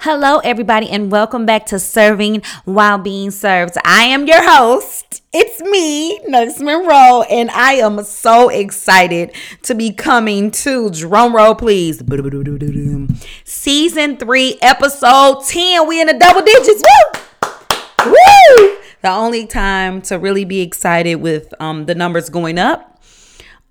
Hello, everybody, and welcome back to Serving While Being Served. I am your host. It's me, Nurse Monroe, and I am so excited to be coming to drum roll, please. Season three, episode 10. We in the double digits. Woo! Woo! The only time to really be excited with um, the numbers going up.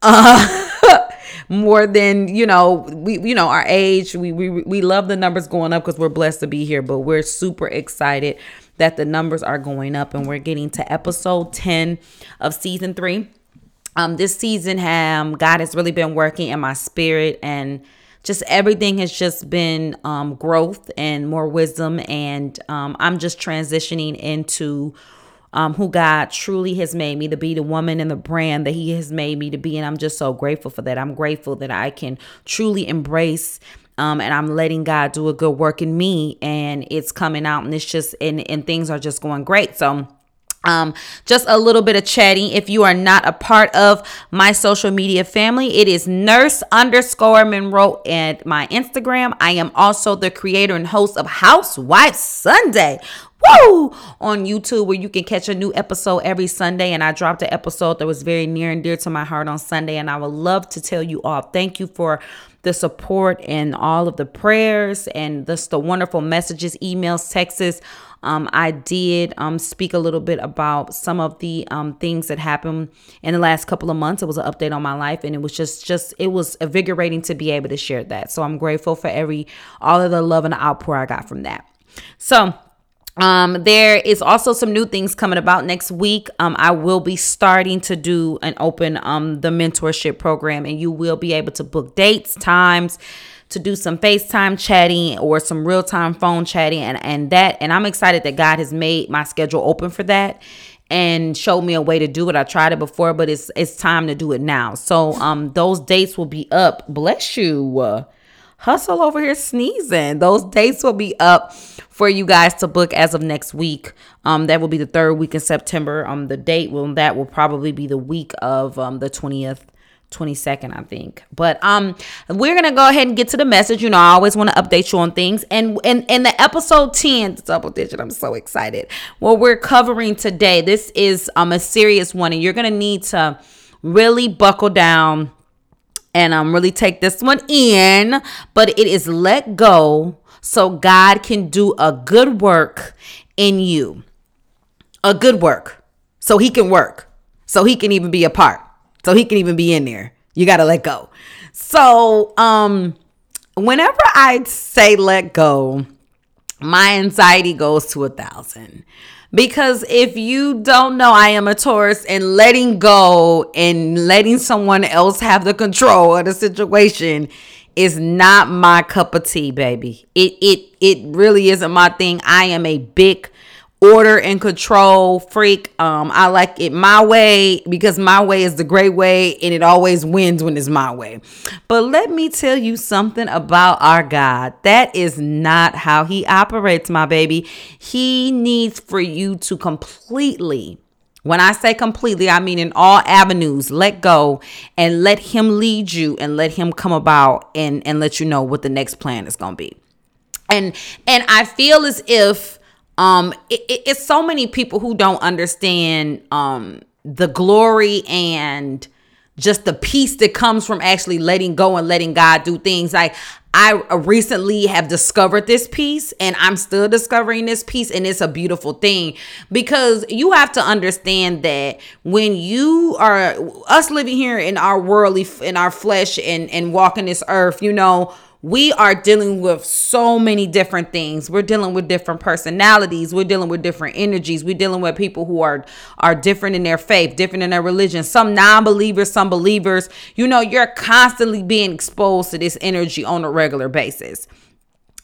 Uh, more than you know we you know our age we we, we love the numbers going up because we're blessed to be here but we're super excited that the numbers are going up and we're getting to episode 10 of season 3 um this season um god has really been working in my spirit and just everything has just been um, growth and more wisdom and um, i'm just transitioning into um, who God truly has made me to be, the woman and the brand that He has made me to be. And I'm just so grateful for that. I'm grateful that I can truly embrace. Um, and I'm letting God do a good work in me, and it's coming out, and it's just and and things are just going great. So. Um, just a little bit of chatting. If you are not a part of my social media family, it is nurse underscore Monroe at my Instagram. I am also the creator and host of Housewife Sunday, woo on YouTube where you can catch a new episode every Sunday. And I dropped an episode that was very near and dear to my heart on Sunday. And I would love to tell you all thank you for the support and all of the prayers and just the wonderful messages, emails, texts. Um, I did um, speak a little bit about some of the um, things that happened in the last couple of months. It was an update on my life, and it was just, just it was invigorating to be able to share that. So I'm grateful for every all of the love and the outpour I got from that. So um, there is also some new things coming about next week. Um, I will be starting to do an open um the mentorship program, and you will be able to book dates, times to do some FaceTime chatting or some real-time phone chatting and and that and I'm excited that God has made my schedule open for that and showed me a way to do it. I tried it before, but it's it's time to do it now. So um those dates will be up. Bless you. Hustle over here sneezing. Those dates will be up for you guys to book as of next week. Um, that will be the third week in September. Um, the date will that will probably be the week of um the twentieth. 22nd, I think. But um we're gonna go ahead and get to the message. You know, I always want to update you on things. And and in the episode 10, double digit, I'm so excited. What we're covering today, this is um a serious one, and you're gonna need to really buckle down and um really take this one in. But it is let go so God can do a good work in you. A good work. So he can work. So he can even be a part. So he can even be in there. You got to let go. So, um whenever I say let go, my anxiety goes to a thousand. Because if you don't know, I am a Taurus, and letting go and letting someone else have the control of the situation is not my cup of tea, baby. It it it really isn't my thing. I am a big order and control freak. Um, I like it my way because my way is the great way and it always wins when it's my way. But let me tell you something about our God. That is not how he operates, my baby. He needs for you to completely when I say completely, I mean in all avenues, let go and let him lead you and let him come about and and let you know what the next plan is going to be. And and I feel as if um it, it's so many people who don't understand um the glory and just the peace that comes from actually letting go and letting God do things. Like I recently have discovered this peace and I'm still discovering this peace and it's a beautiful thing because you have to understand that when you are us living here in our worldly in our flesh and and walking this earth, you know, we are dealing with so many different things. We're dealing with different personalities. We're dealing with different energies. We're dealing with people who are are different in their faith, different in their religion. Some non-believers, some believers. You know, you're constantly being exposed to this energy on a regular basis.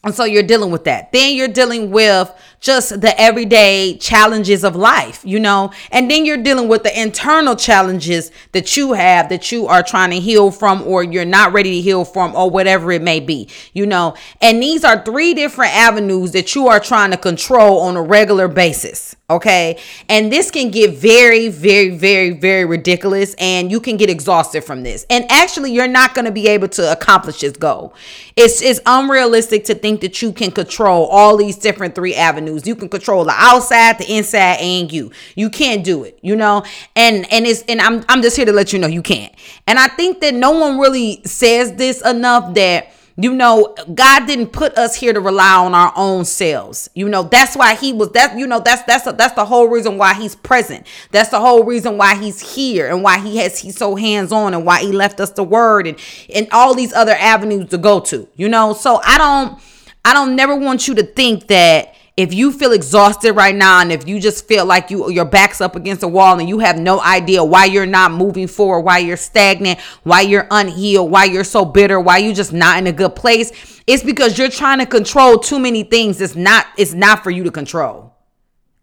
And so you're dealing with that. Then you're dealing with just the everyday challenges of life, you know, and then you're dealing with the internal challenges that you have that you are trying to heal from or you're not ready to heal from or whatever it may be, you know. And these are three different avenues that you are trying to control on a regular basis. Okay. And this can get very, very, very, very ridiculous. And you can get exhausted from this. And actually, you're not going to be able to accomplish this goal. It's, it's unrealistic to think think that you can control all these different three avenues. You can control the outside, the inside, and you. You can't do it, you know? And and it's and I'm I'm just here to let you know you can't. And I think that no one really says this enough that you know, God didn't put us here to rely on our own selves. You know, that's why he was that you know, that's that's a, that's the whole reason why he's present. That's the whole reason why he's here and why he has he's so hands-on and why he left us the word and and all these other avenues to go to. You know, so I don't I don't never want you to think that if you feel exhausted right now and if you just feel like you your back's up against a wall and you have no idea why you're not moving forward why you're stagnant why you're unhealed why you're so bitter why you just not in a good place it's because you're trying to control too many things. It's not it's not for you to control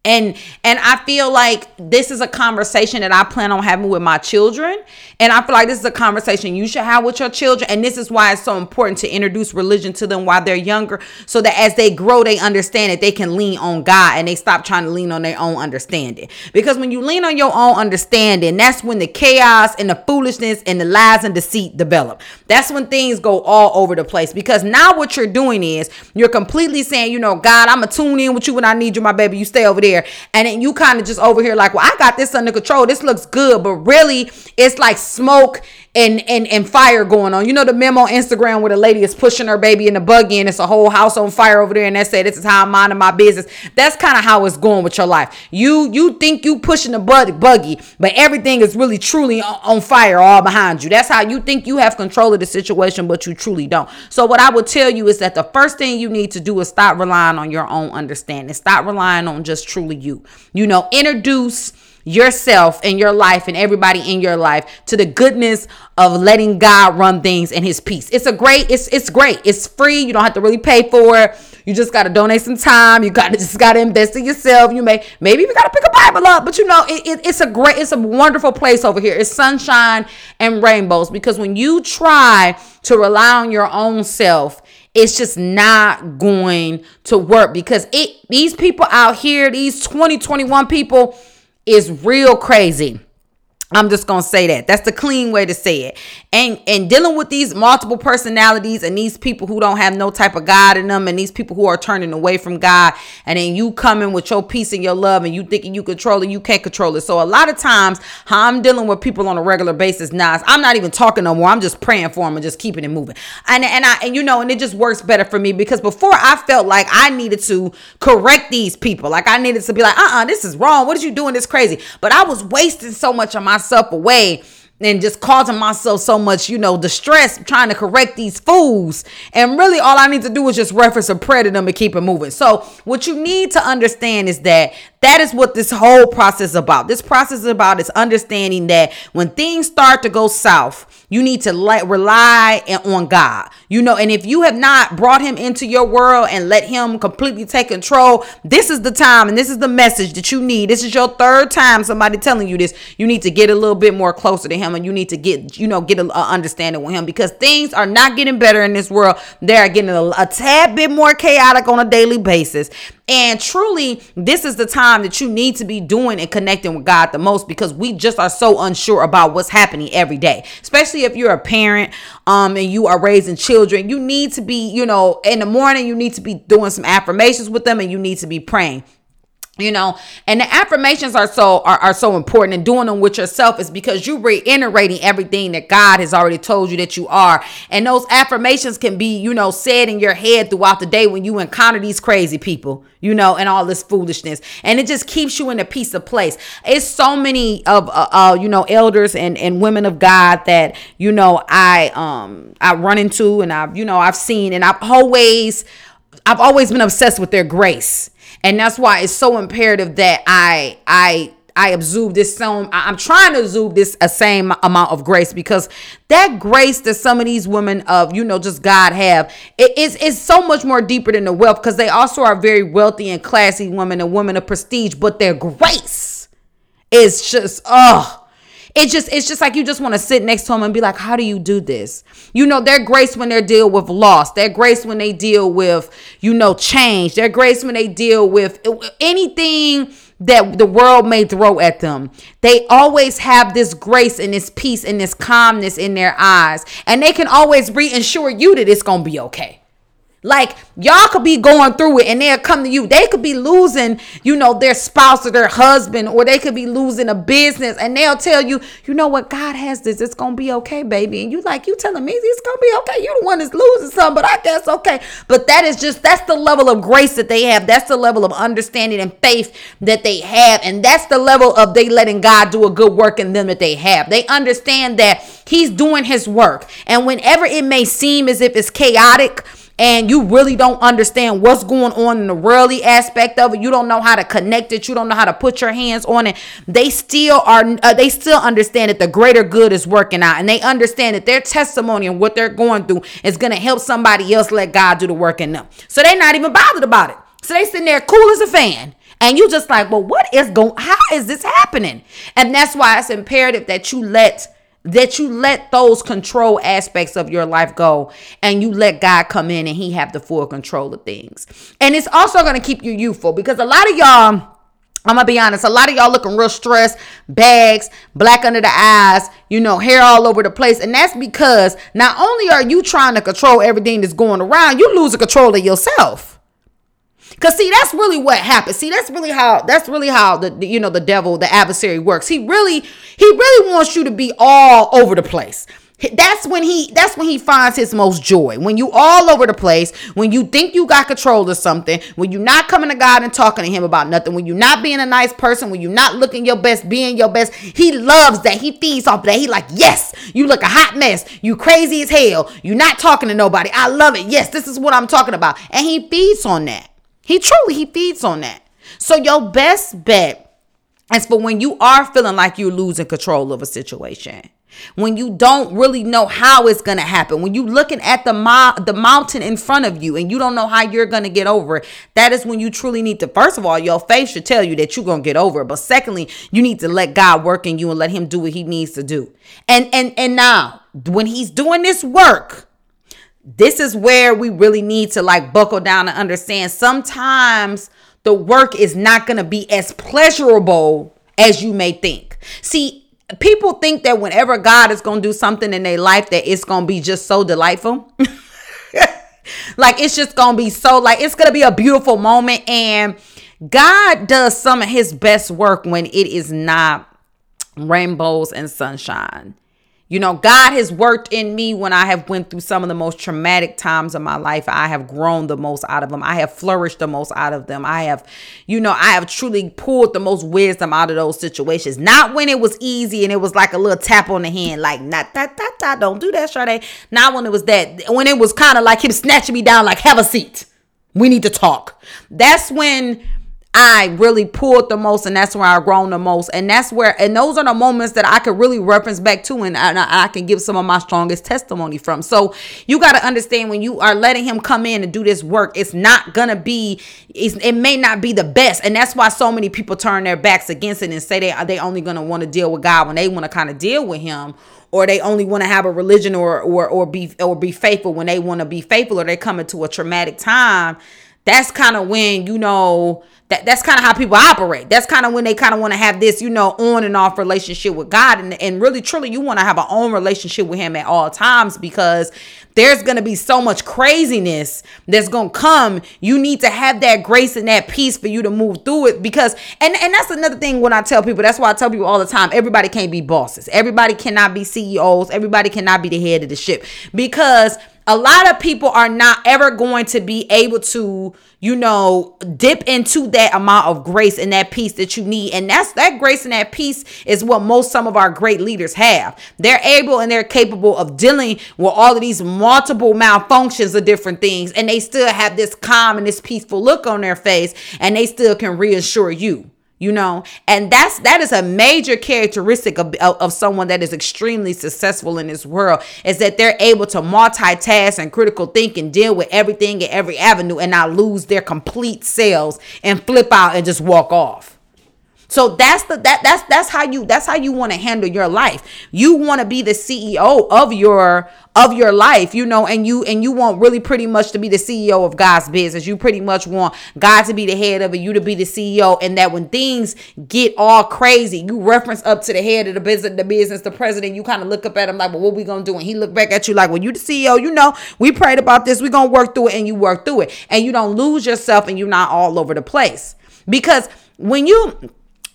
and and i feel like this is a conversation that i plan on having with my children. And i feel like this is a conversation you should have with your children. And this is why it's so important to introduce religion to them while they're younger so that as they grow they understand that they can lean on god and they stop trying to lean on their own understanding. Because when you lean on your own understanding that's when the chaos and the foolishness and the lies and deceit develop. That's when things go all over the place. Because now what you're doing is you're completely saying you know god i'm gonna tune in with you when i need you my baby. You stay over there And then you kind of just over here like, well, I got this under control. This looks good. But really, it's like smoke and and and fire going on. You know the memo on Instagram where the lady is pushing her baby in the buggy and it's a whole house on fire over there and they say this is how I'm minding my business. That's kind of how it's going with your life. You you think you pushing the buggy, but everything is really truly on fire all behind you. That's how you think you have control of the situation, but you truly don't. So what I would tell you is that the first thing you need to do is stop relying on your own understanding. Stop relying on just truly you. You know, introduce yourself and your life and everybody in your life to the goodness of letting God run things in his peace. It's a great, it's it's great. It's free. You don't have to really pay for it. You just gotta donate some time. You gotta just gotta invest in yourself. You may maybe you gotta pick a Bible up, but you know, it, it, it's a great, it's a wonderful place over here. It's sunshine and rainbows because when you try to rely on your own self, it's just not going to work because it these people out here, these 2021 people is real crazy. I'm just gonna say that. That's the clean way to say it. And and dealing with these multiple personalities and these people who don't have no type of God in them, and these people who are turning away from God, and then you coming with your peace and your love, and you thinking you control it, you can't control it. So a lot of times, how I'm dealing with people on a regular basis now, I'm not even talking no more. I'm just praying for them and just keeping it moving. And and I and you know, and it just works better for me because before I felt like I needed to correct these people, like I needed to be like, uh, uh-uh, uh this is wrong. What are you doing? This crazy. But I was wasting so much of my myself away and just causing myself so much, you know, distress trying to correct these fools. And really, all I need to do is just reference a prayer to them and keep it moving. So, what you need to understand is that that is what this whole process is about. This process is about is understanding that when things start to go south, you need to let rely on God. You know, and if you have not brought him into your world and let him completely take control, this is the time and this is the message that you need. This is your third time somebody telling you this. You need to get a little bit more closer to him and you need to get, you know, get a, a understanding with him because things are not getting better in this world. They are getting a, a tad bit more chaotic on a daily basis. And truly, this is the time that you need to be doing and connecting with God the most because we just are so unsure about what's happening every day. Especially if you're a parent um and you are raising children, you need to be, you know, in the morning you need to be doing some affirmations with them and you need to be praying you know and the affirmations are so are, are so important and doing them with yourself is because you're reiterating everything that god has already told you that you are. And those affirmations can be you know said in your head throughout the day when you encounter these crazy people you know and all this foolishness. And it just keeps you in a peace of place. It's so many of uh, uh you know elders and and women of god that you know i um i run into and i've you know i've seen and i've always i've always been obsessed with their grace and that's why it's so imperative that I I I absorb this same. I'm trying to absorb this a same amount of grace because that grace that some of these women of you know just God have it is is so much more deeper than the wealth because they also are very wealthy and classy women and women of prestige, but their grace is just oh it just it's just like you just want to sit next to them and be like, how do you do this? You know, their grace when they deal with loss, their grace when they deal with, you know, change, their grace when they deal with anything that the world may throw at them. They always have this grace and this peace and this calmness in their eyes. And they can always reassure you that it's going to be okay. Like y'all could be going through it and they'll come to you. They could be losing, you know, their spouse or their husband, or they could be losing a business and they'll tell you, you know what, God has this. It's gonna be okay, baby. And you like, you telling me it's gonna be okay. You're the one that's losing something, but I guess okay. But that is just that's the level of grace that they have. That's the level of understanding and faith that they have. And that's the level of they letting God do a good work in them that they have. They understand that He's doing his work. And whenever it may seem as if it's chaotic, and you really don't understand what's going on in the worldly aspect of it. You don't know how to connect it. You don't know how to put your hands on it. They still are uh, they still understand that the greater good is working out and they understand that their testimony and what they're going through is going to help somebody else let god do the work in them. So they're not even bothered about it. So they sitting there cool as a fan and you just like well what is going how is this happening? And that's why it's imperative that you let that you let those control aspects of your life go and you let God come in and he have the full control of things. And it's also going to keep you youthful because a lot of y'all I'm gonna be honest, a lot of y'all looking real stressed, bags, black under the eyes, you know, hair all over the place. And that's because not only are you trying to control everything that's going around, you losing control of yourself. Cause see, that's really what happens. See, that's really how that's really how the, the, you know the devil, the adversary works. He really he really wants you to be all over the place. That's when he that's when he finds his most joy. When you all over the place, when you think you got control of something, when you're not coming to God and talking to him about nothing, when you're not being a nice person, when you're not looking your best, being your best, he loves that. He feeds off that. He like, yes, you look a hot mess. You crazy as hell. You're not talking to nobody. I love it. Yes, this is what I'm talking about. And he feeds on that. He truly he feeds on that. So your best bet is for when you are feeling like you're losing control of a situation. When you don't really know how it's gonna happen, when you're looking at the mo- the mountain in front of you and you don't know how you're gonna get over it, that is when you truly need to. First of all, your faith should tell you that you're gonna get over it. But secondly, you need to let God work in you and let Him do what He needs to do. And and and now, when He's doing this work, this is where we really need to like buckle down and understand sometimes the work is not going to be as pleasurable as you may think. See, people think that whenever God is going to do something in their life that it's going to be just so delightful. like it's just going to be so like it's going to be a beautiful moment and God does some of his best work when it is not rainbows and sunshine. You know, God has worked in me when I have went through some of the most traumatic times of my life. I have grown the most out of them. I have flourished the most out of them. I have, you know, I have truly pulled the most wisdom out of those situations. Not when it was easy and it was like a little tap on the hand, like not that that that don't do that, Sade. Not when it was that when it was kind of like him snatching me down, like have a seat. We need to talk. That's when I really pulled the most, and that's where I grown the most, and that's where, and those are the moments that I could really reference back to, and I, I can give some of my strongest testimony from. So you got to understand when you are letting Him come in and do this work, it's not gonna be, it may not be the best, and that's why so many people turn their backs against it and say they are they only gonna want to deal with God when they want to kind of deal with Him or they only want to have a religion or or or be or be faithful when they want to be faithful or they come into a traumatic time that's kind of when you know that that's kind of how people operate. That's kind of when they kind of want to have this, you know, on and off relationship with God. And, and really, truly, you want to have an own relationship with Him at all times because there's going to be so much craziness that's going to come. You need to have that grace and that peace for you to move through it because, and, and that's another thing when I tell people, that's why I tell people all the time everybody can't be bosses, everybody cannot be CEOs, everybody cannot be the head of the ship because a lot of people are not ever going to be able to, you know, dip into that amount of grace and that peace that you need. And that's that grace and that peace is what most some of our great leaders have. They're able and they're capable of dealing with all of these multiple malfunctions of different things. And they still have this calm and this peaceful look on their face. And they still can reassure you you know? And that's that is a major characteristic of, of, someone that is extremely successful in this world is that they're able to multitask and critical think and deal with everything in every avenue and not lose their complete selves and flip out and just walk off So that's the that that's that's how you that's how you want to handle your life. You want to be the CEO of your of your life, you know, and you and you want really pretty much to be the CEO of God's business. You pretty much want God to be the head of it, you to be the CEO, and that when things get all crazy, you reference up to the head of the business, the business, the president. You kind of look up at him like, "Well, what we gonna do?" And he look back at you like, "Well, you the CEO, you know, we prayed about this. We gonna work through it, and you work through it, and you don't lose yourself, and you're not all over the place because when you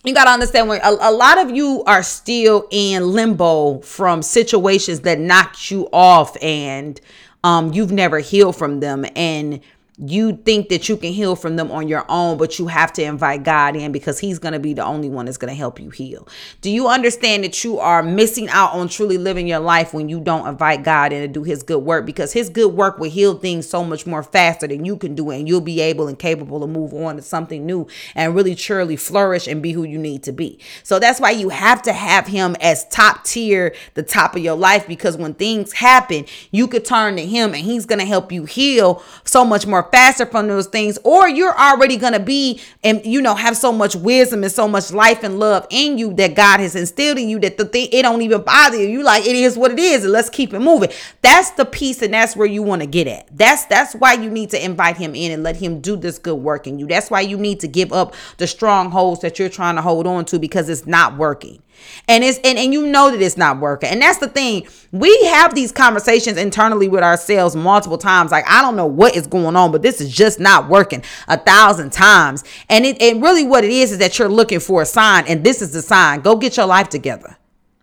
you got to understand when a, a, lot of you are still in limbo from situations that knocked you off and um, you've never healed from them. And you think that you can heal from them on your own, but you have to invite God in because He's going to be the only one that's going to help you heal. Do you understand that you are missing out on truly living your life when you don't invite God in to do His good work? Because His good work will heal things so much more faster than you can do it, and you'll be able and capable to move on to something new and really truly flourish and be who you need to be. So that's why you have to have Him as top tier, the top of your life, because when things happen, you could turn to Him and He's going to help you heal so much more faster from those things, or you're already gonna be and you know have so much wisdom and so much life and love in you that God has instilled in you that the thing it don't even bother you. You like it is what it is, and let's keep it moving. That's the peace, and that's where you want to get at. That's that's why you need to invite him in and let him do this good work in you. That's why you need to give up the strongholds that you're trying to hold on to because it's not working and it's and, and you know that it's not working and that's the thing we have these conversations internally with ourselves multiple times like i don't know what is going on but this is just not working a thousand times and it and really what it is is that you're looking for a sign and this is the sign go get your life together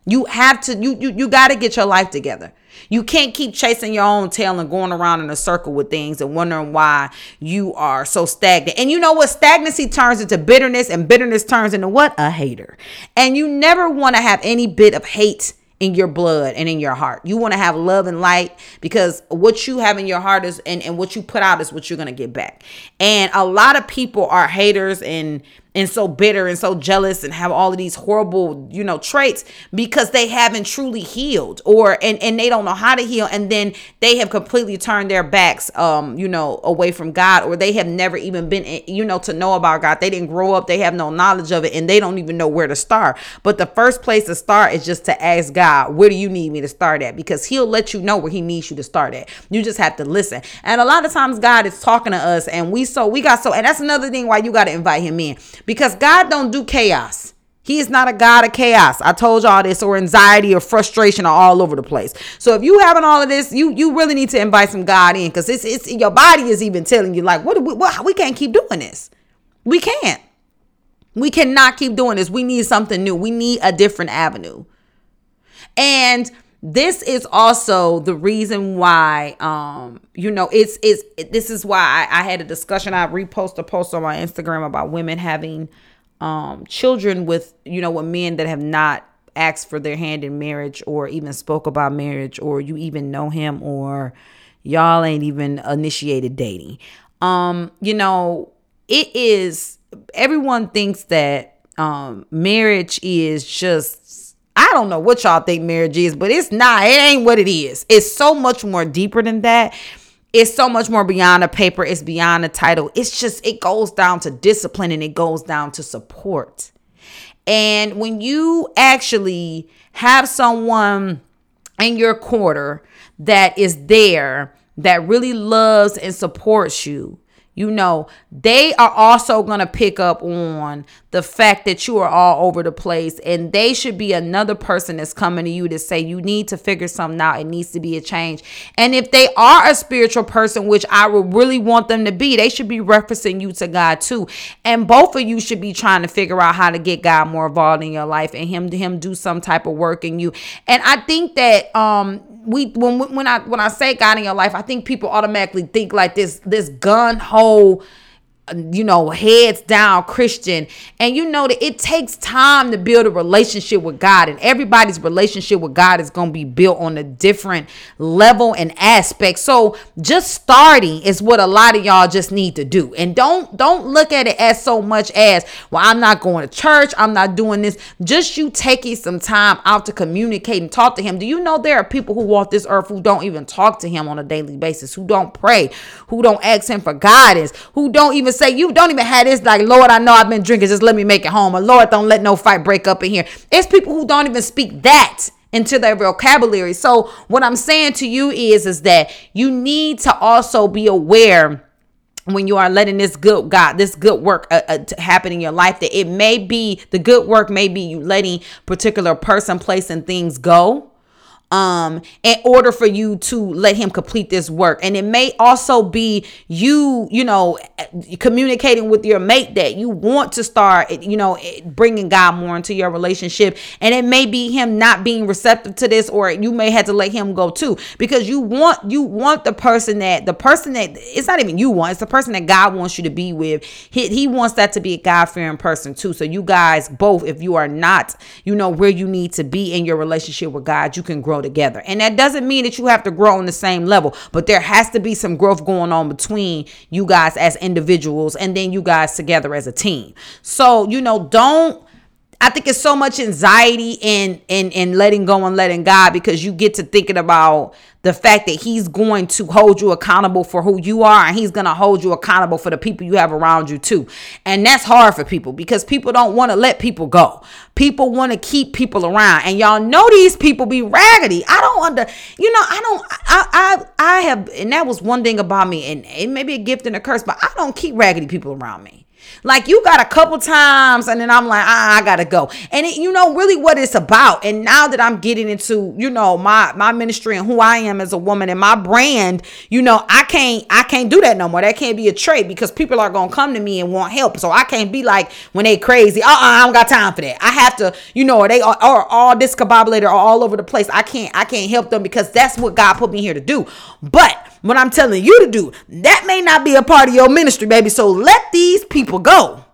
you have to you you, you got to get your life together you can't keep chasing your own tail and going around in a circle with things and wondering why you are so stagnant. And you know what? Stagnancy turns into bitterness, and bitterness turns into what? A hater. And you never want to have any bit of hate in your blood and in your heart. You want to have love and light because what you have in your heart is and, and what you put out is what you're to get back. And a lot of people are haters and and so bitter and so jealous and have all of these horrible you know traits because they haven't truly healed or and and they don't know how to heal. And then they have completely turned their backs um you know away from god or they have never even been eh, you know to know about god. They didn't grow up. They have no knowledge of it and they don't even know where to start. But the first place to start is just to ask god where do you need me to start at? Because he'll let you know where he needs you to start at. You just have to listen. And a lot of times god is talking to us and we so we got so and that's another thing why you got to invite him in because God don't do chaos. He is not a God of chaos. I told y'all this, or anxiety or frustration are all over the place. So if you having all of this, you you really need to invite some God in because it's it's your body is even telling you like, what, we, what we can't keep doing this. We can't. We cannot keep doing this. We need something new. We need a different avenue. And this is also the reason why um you know it's it's this is why I, I had a discussion. I reposted a post on my instagram about women having um children with you know with men that have not asked for their hand in marriage or even spoke about marriage or you even know him or y'all ain't even initiated dating. Um you know it is everyone thinks that um marriage is just I don't know what y'all think marriage is, but it's not. It ain't what it is. It's so much more deeper than that. It's so much more beyond a paper. It's beyond a title. It's just, it goes down to discipline and it goes down to support. And when you actually have someone in your quarter that is there, that really loves and supports you, you know, they are also going to pick up on the fact that you are all over the place. And they should be another person that's coming to you to say, you need to figure something out. It needs to be a change. And if they are a spiritual person, which I would really want them to be, they should be referencing you to God too. And both of you should be trying to figure out how to get God more involved in your life and him, him do some type of work in you. And I think that, um, we when when I when I say God in your life, I think people automatically think like this this gun hole you know, heads down Christian. And you know that it takes time to build a relationship with God, and everybody's relationship with God is going to be built on a different level and aspect. So just starting is what a lot of y'all just need to do. And don't don't look at it as so much as, well, I'm not going to church, I'm not doing this. Just you taking some time out to communicate and talk to him. Do you know there are people who walk this earth who don't even talk to him on a daily basis, who don't pray, who don't ask him for guidance, who don't even even say, you don't even have this like, Lord, I know I've been drinking, just let me make it home. Or Lord, don't let no fight break up in here. It's people who don't even speak that into their vocabulary. So what I'm saying to you is, is that you need to also be aware when you are letting this good God, this good work uh, uh, happen in your life, that it may be the good work, may be you letting particular person, place, and things go um in order for you to let him complete this work. And it may also be you you know communicating with your mate that you want to start you know bringing god more into your relationship. And it may be him not being receptive to this or you may have to let him go too. Because you want you want the person that the person that it's not even you want it's the person that god wants you to be with. He, he wants that to be a god-fearing person too. So you guys both if you are not you know where you need to be in your relationship with god you can grow together. And that doesn't mean that you have to grow on the same level, but there has to be some growth going on between you guys as individuals and then you guys together as a team. So, you know, don't I think it's so much anxiety in in in letting go and letting God because you get to thinking about the fact that he's going to hold you accountable for who you are and he's going to hold you accountable for the people you have around you too. And that's hard for people because people don't want to let people go. People want to keep people around and y'all know these people be raggedy. I don't under you know, I don't I I I have and that was one thing about me and it may be a gift and a curse, but I don't keep raggedy people around me. Like you got a couple times, and then I'm like, ah, I gotta go. And it, you know, really what it's about. And now that I'm getting into, you know, my my ministry and who I am as a woman and my brand, you know, I can't I can't do that no more. That can't be a trait because people are gonna come to me and want help. So I can't be like when they crazy. Uh, uh I don't got time for that. I have to, you know, or they are, are all discombobulated or all over the place. I can't I can't help them because that's what God put me here to do. But what I'm telling you to do, that may not be a part of your ministry, baby. So let these people go.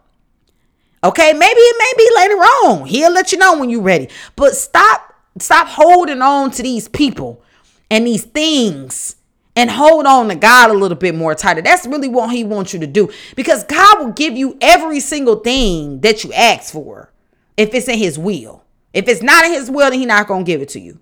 Okay, maybe it may be later on. He'll let you know when you're ready. But stop, stop holding on to these people and these things and hold on to God a little bit more tighter. That's really what He wants you to do because God will give you every single thing that you ask for if it's in His will. If it's not in His will, then He's not going to give it to you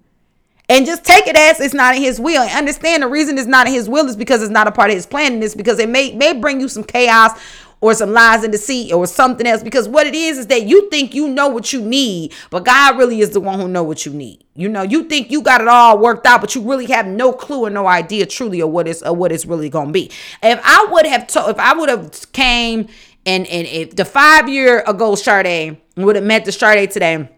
and just take it as it's not in his will. And understand the reason it's not in his will is because it's not a part of his plan and it's because it may may bring you some chaos or some lies in deceit or something else. Because what it is is that you think you know what you need but god really is the one who know what you need. You know you think you got it all worked out but you really have no clue or no idea truly of what it's of what it's really gonna be. If i would have told if i would have came and and if the five year ago Sade would have met the Sade today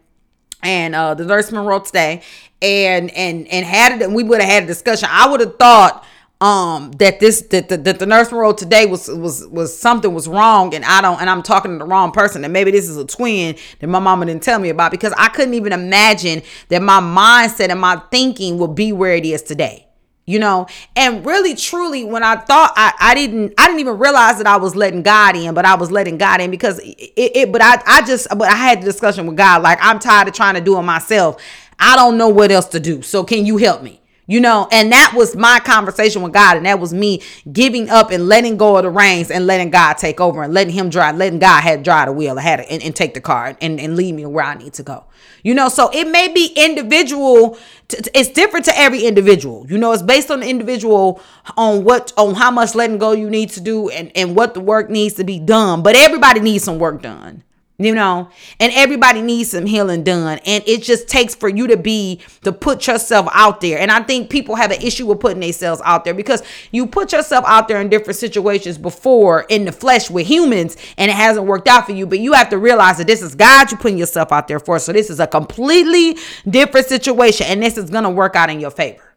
and uh the nurse Monroe today and and and had it and we would have had a discussion. I would have thought um that this that the, that the nurse wrote today was was was something was wrong and i don't and i'm talking to the wrong person and maybe this is a twin that my mama didn't tell me about because i couldn't even imagine that my mindset and my thinking would be where it is today you know and really truly when i thought i, I didn't i didn't even realize that i was letting god in but i was letting god in because it, it but i i just but i had the discussion with god like i'm tired of trying to do it myself I don't know what else to do. So can you help me? You know, and that was my conversation with God, and that was me giving up and letting go of the reins and letting God take over and letting Him drive, letting God had drive the wheel, had and, and take the car and, and lead me where I need to go. You know, so it may be individual. it's different to every individual. You know, it's based on the individual on what on how much letting go you need to do and and what the work needs to be done. But everybody needs some work done you know? And everybody needs some healing done. And it just takes for you to be to put yourself out there. And i think people have an issue with putting themselves out there because you put yourself out there in different situations before in the flesh with humans and it hasn't worked out for you. But you have to realize that this is god you're putting yourself out there for. So this is a completely different situation and this is going to work out in your favor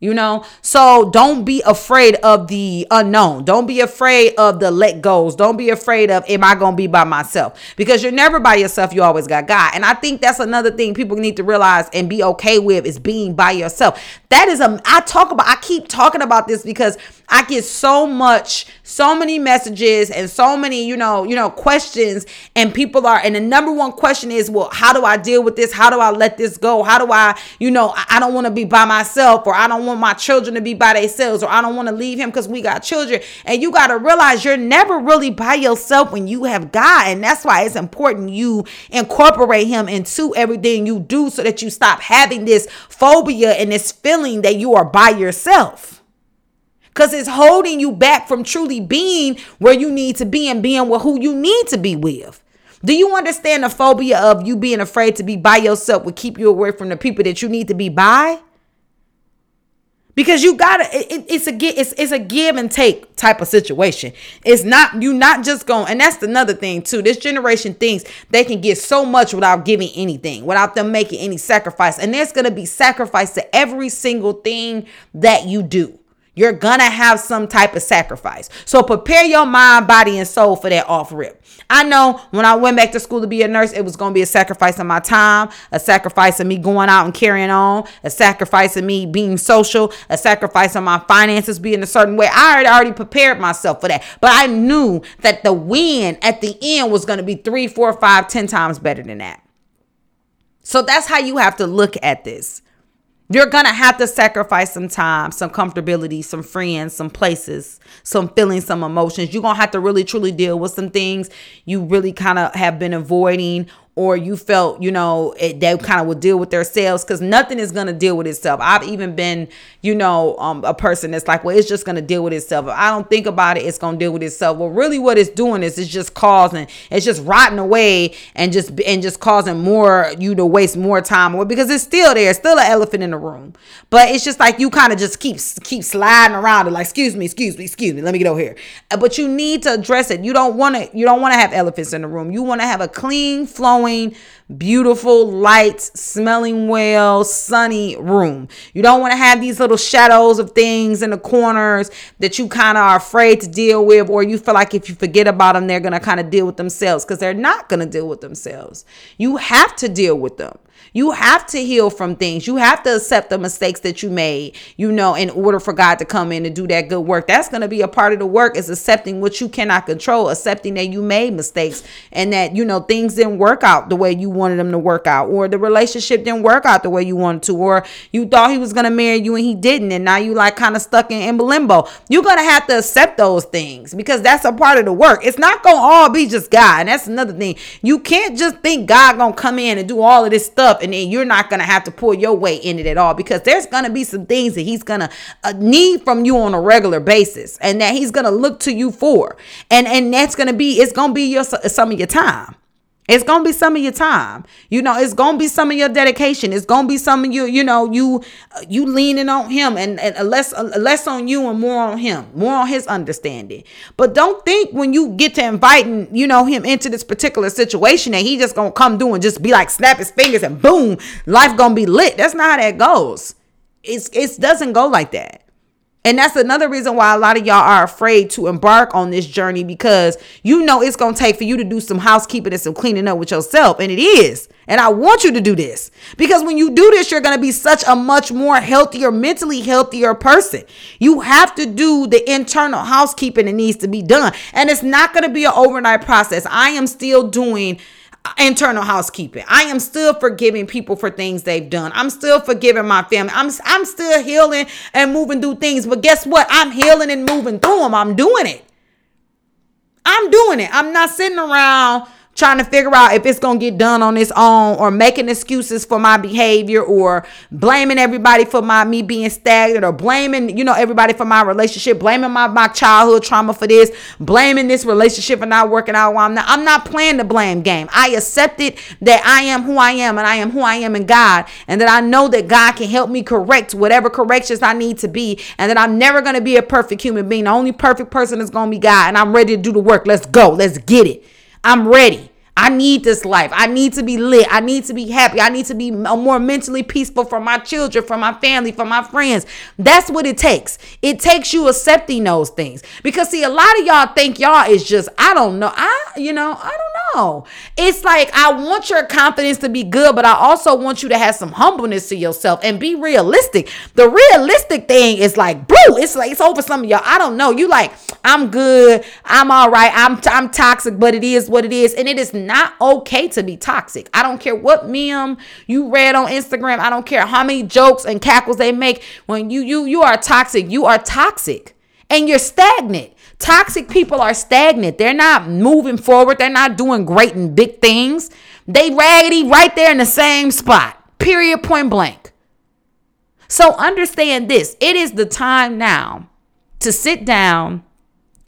you know, so don't be afraid of the unknown. Don't be afraid of the let goes. Don't be afraid of, am I to be by myself? Because you're never by yourself. You always got God. And I think that's another thing people need to realize and be okay with is being by yourself. That is a, I talk about, I keep talking about this because I get so much, so many messages and so many, you know, you know, questions and people are, and the number one question is, well, how do I deal with this? How do I let this go? How do I, you know, I don't want to be by myself or I don't want my children to be by themselves or I don't want to leave him because we got children. And you got to realize you're never really by yourself when you have God. And that's why it's important you incorporate him into everything you do so that you stop having this phobia and this feeling that you are by yourself. because it's holding you back from truly being where you need to be and being with who you need to be with. Do you understand the phobia of you being afraid to be by yourself would keep you away from the people that you need to be by? Because you gotta it, it's a it's, it's a give and take type of situation. It's not you not just going and that's another thing too. This generation thinks they can get so much without giving anything without them making any sacrifice. And there's gonna be sacrifice to every single thing that you do you're gonna have some type of sacrifice. So prepare your mind, body, and soul for that off rip. I know when I went back to school to be a nurse, it was gonna be a sacrifice of my time, a sacrifice of me going out and carrying on, a sacrifice of me being social, a sacrifice of my finances being a certain way. I had already prepared myself for that. But I knew that the win at the end was gonna be three, four, five, ten times better than that. So that's how you have to look at this. You're gonna have to sacrifice some time, some comfortability, some friends, some places, some feelings, some emotions. You're gonna have to really truly deal with some things you really kind of have been avoiding or you felt, you know, it, they kind of would deal with themselves because nothing is going to deal with itself. I've even been, you know, um, a person that's like, well, it's just going to deal with itself. If I don't think about it, it's going to deal with itself. Well, really what it's doing is it's just causing, it's just rotting away and just, and just causing more, you to waste more time because it's still there. It's still an elephant in the room, but it's just like you kind of just keep, keep sliding around it. Like, excuse me, excuse me, excuse me. Let me get over here. Uh, but you need to address it. You don't want to, you don't want to have elephants in the room. You want to have a clean flowing going beautiful, lights, smelling well, sunny room. You don't want to have these little shadows of things in the corners that you kind of are afraid to deal with, or you feel like if you forget about them, they're going to kind of deal with themselves because they're not going to deal with themselves. You have to deal with them. You have to heal from things. You have to accept the mistakes that you made, you know, in order for God to come in and do that good work. That's going to be a part of the work is accepting what you cannot control, accepting that you made mistakes and that, you know, things didn't work out the way you wanted them to work out, or the relationship didn't work out the way you wanted to, or you thought he was to marry you and he didn't. And now you like kind of stuck in, in limbo. You're to have to accept those things because that's a part of the work. It's not to all be just God. And that's another thing. You can't just think God to come in and do all of this stuff and then you're not to have to pull your weight in it at all because there's to be some things that he's to uh, need from you on a regular basis and that he's to look to you for. And and that's to be it's to be your some of your time. It's gonna be some of your time. You know, it's gonna be some of your dedication. It's gonna be some of you, you know, you uh, you leaning on him and, and less less on you and more on him, more on his understanding. But don't think when you get to inviting, you know, him into this particular situation that he just gonna come do and just be like snap his fingers and boom, life gonna be lit. That's not how that goes. It's it doesn't go like that. And that's another reason why a lot of y'all are afraid to embark on this journey because you know it's going to take for you to do some housekeeping and some cleaning up with yourself. And it is. And I want you to do this because when you do this, you're going to be such a much more healthier, mentally healthier person. You have to do the internal housekeeping that needs to be done. And it's not going to be an overnight process. I am still doing internal housekeeping. I am still forgiving people for things they've done. I'm still forgiving my family. I'm I'm still healing and moving through things. But guess what? I'm healing and moving through them. I'm doing it. I'm doing it. I'm not sitting around trying to figure out if it's going to get done on its own or making excuses for my behavior or blaming everybody for my me being stagnant or blaming you know everybody for my relationship blaming my, my childhood trauma for this blaming this relationship for not working out while I'm not I'm not playing the blame game. I accepted that I am who I am and I am who I am in God and that I know that God can help me correct whatever corrections I need to be and that I'm never going to be a perfect human being. The only perfect person is going to be God and I'm ready to do the work. Let's go. Let's get it. I'm ready. I need this life. I need to be lit. I need to be happy. I need to be uh, more mentally peaceful for my children, for my family, for my friends. That's what it takes. It takes you accepting those things. Because see, a lot of y'all think y'all is just, I don't know. I, you know, I don't know. It's like I want your confidence to be good, but I also want you to have some humbleness to yourself and be realistic. The realistic thing is like, bro, it's like it's over some of y'all. I don't know. You like, I'm good. I'm all right. I'm I'm toxic, but it is what it is. And it is not okay to be toxic. I don't care what meme you read on Instagram. I don't care how many jokes and cackles they make. When you you you are toxic, you are toxic. And you're stagnant. Toxic people are stagnant. They're not moving forward. They're not doing great and big things. They raggedy right there in the same spot. Period point blank. So understand this. It is the time now to sit down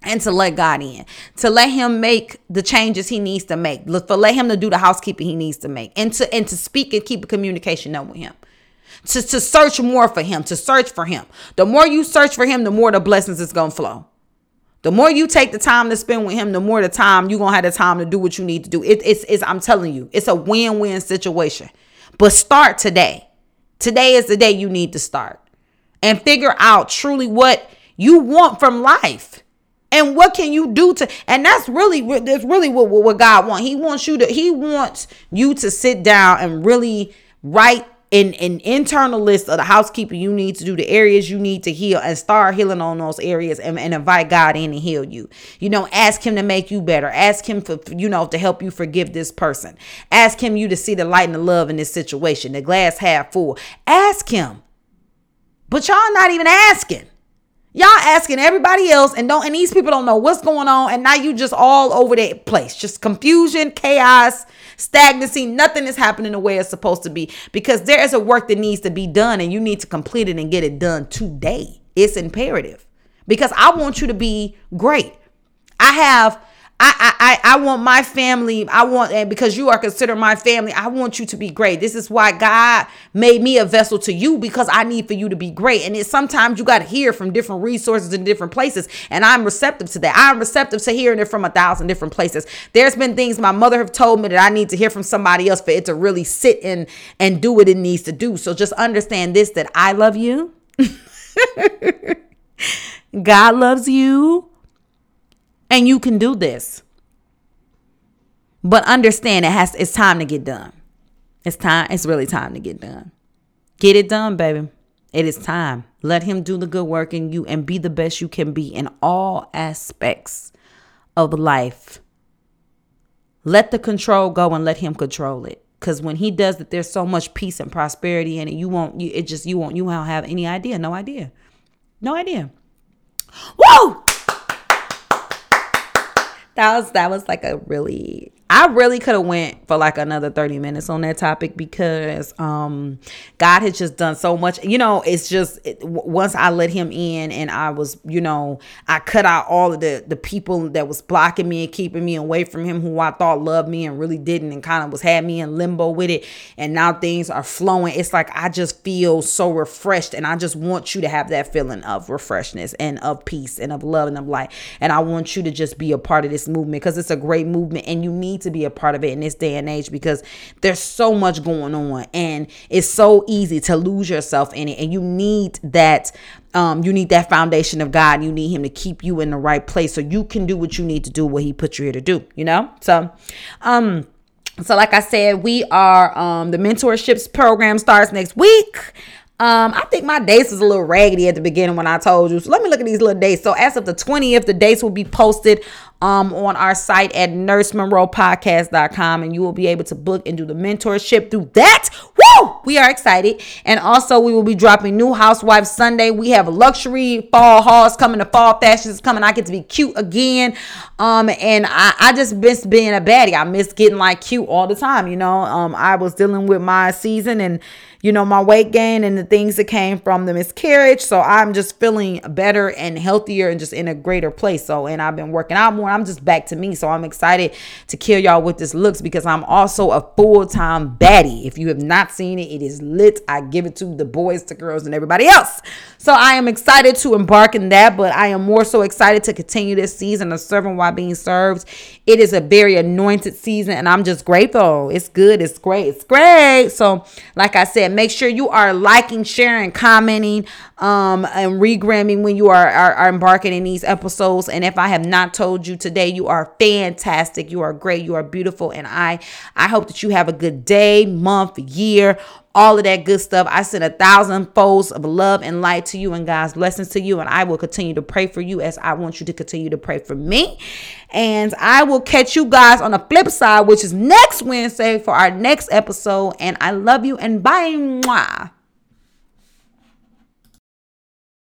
and to let God in, to let Him make the changes He needs to make, for let Him to do the housekeeping He needs to make, and to and to speak and keep a communication up with Him, to to search more for Him, to search for Him. The more you search for Him, the more the blessings is gonna flow. The more you take the time to spend with Him, the more the time you're gonna have the time to do what you need to do. It, it's it's I'm telling you, it's a win win situation. But start today. Today is the day you need to start and figure out truly what you want from life and what can you do to and that's really that's really what, what god wants he wants you to he wants you to sit down and really write an, an internal list of the housekeeping you need to do the areas you need to heal and start healing on those areas and, and invite god in and heal you. You know ask him to make you better. Ask him for you know to help you forgive this person. Ask him you to see the light and the love in this situation the glass half full. Ask him. But y'all not even asking Y'all asking everybody else and don't and these people don't know what's going on and now you just all over that place. Just confusion, chaos, stagnancy, nothing is happening the way it's supposed to be because there is a work that needs to be done and you need to complete it and get it done today. It's imperative. Because I want you to be great. I have I, I, I want my family. I want, and because you are considered my family, I want you to be great. This is why God made me a vessel to you because I need for you to be great. And it's sometimes you got to hear from different resources in different places. And I'm receptive to that. I'm receptive to hearing it from a thousand different places. There's been things my mother have told me that I need to hear from somebody else for it to really sit in and do what it needs to do. So just understand this that I love you. God loves you and you can do this. But understand it has it's time to get done. It's time, it's really time to get done. Get it done, baby. It is time. Let him do the good work in you and be the best you can be in all aspects of life. Let the control go and let him control it. Cause when he does that, there's so much peace and prosperity in it. You won't. You, it just you won't. You won't have any idea. No idea. No idea. Whoa! That was that was like a really I really could have went for like another 30 minutes on that topic because um God has just done so much. You know, it's just it, once I let him in and I was, you know, I cut out all of the the people that was blocking me and keeping me away from him who I thought loved me and really didn't and kind of was had me in limbo with it and now things are flowing. It's like I just feel so refreshed and I just want you to have that feeling of refreshness and of peace and of love and of light. And I want you to just be a part of this movement because it's a great movement and you need to be a part of it in this day and age because there's so much going on and it's so easy to lose yourself in it and you need that um, you need that foundation of God. You need Him to keep you in the right place so you can do what you need to do, what He put you here to do. You know, so um, so like I said, we are um the mentorships program starts next week. Um, I think my dates was a little raggedy at the beginning when I told you. So let me look at these little dates. So as of the 20th, the dates will be posted um on our site at nursemonroepodcast.com and you will be able to book and do the mentorship through that. Woo! We are excited. And also we will be dropping new housewives Sunday. We have luxury fall hauls coming, the fall fashions is coming. I get to be cute again. Um, and I, I just miss being a baddie. I miss getting like cute all the time, you know. Um, I was dealing with my season and you know, my weight gain and the things that came from the miscarriage. So I'm just feeling better and healthier and just in a greater place. So, and I've been working out more. I'm just back to me. So I'm excited to kill y'all with this looks because I'm also a full time baddie. If you have not seen it, it is lit. I give it to the boys, the girls, and everybody else. So I am excited to embark in that, but I am more so excited to continue this season of serving while being served. It is a very anointed season, and I'm just grateful. It's good. It's great. It's great. So, like I make sure you are liking, sharing, commenting, um, and regramming when you are, are, are embarking in these episodes. And if I have not told you today, you are fantastic. You are great. You are beautiful. And I I hope that you have a good day, month, year, all of that good stuff. I send a thousand folds of love and light to you and God's blessings to you. And I will continue to pray for you as I want you to continue to pray for me. And I will catch you guys on the flip side, which is next Wednesday for our next episode. And I love you and bye. Mwah.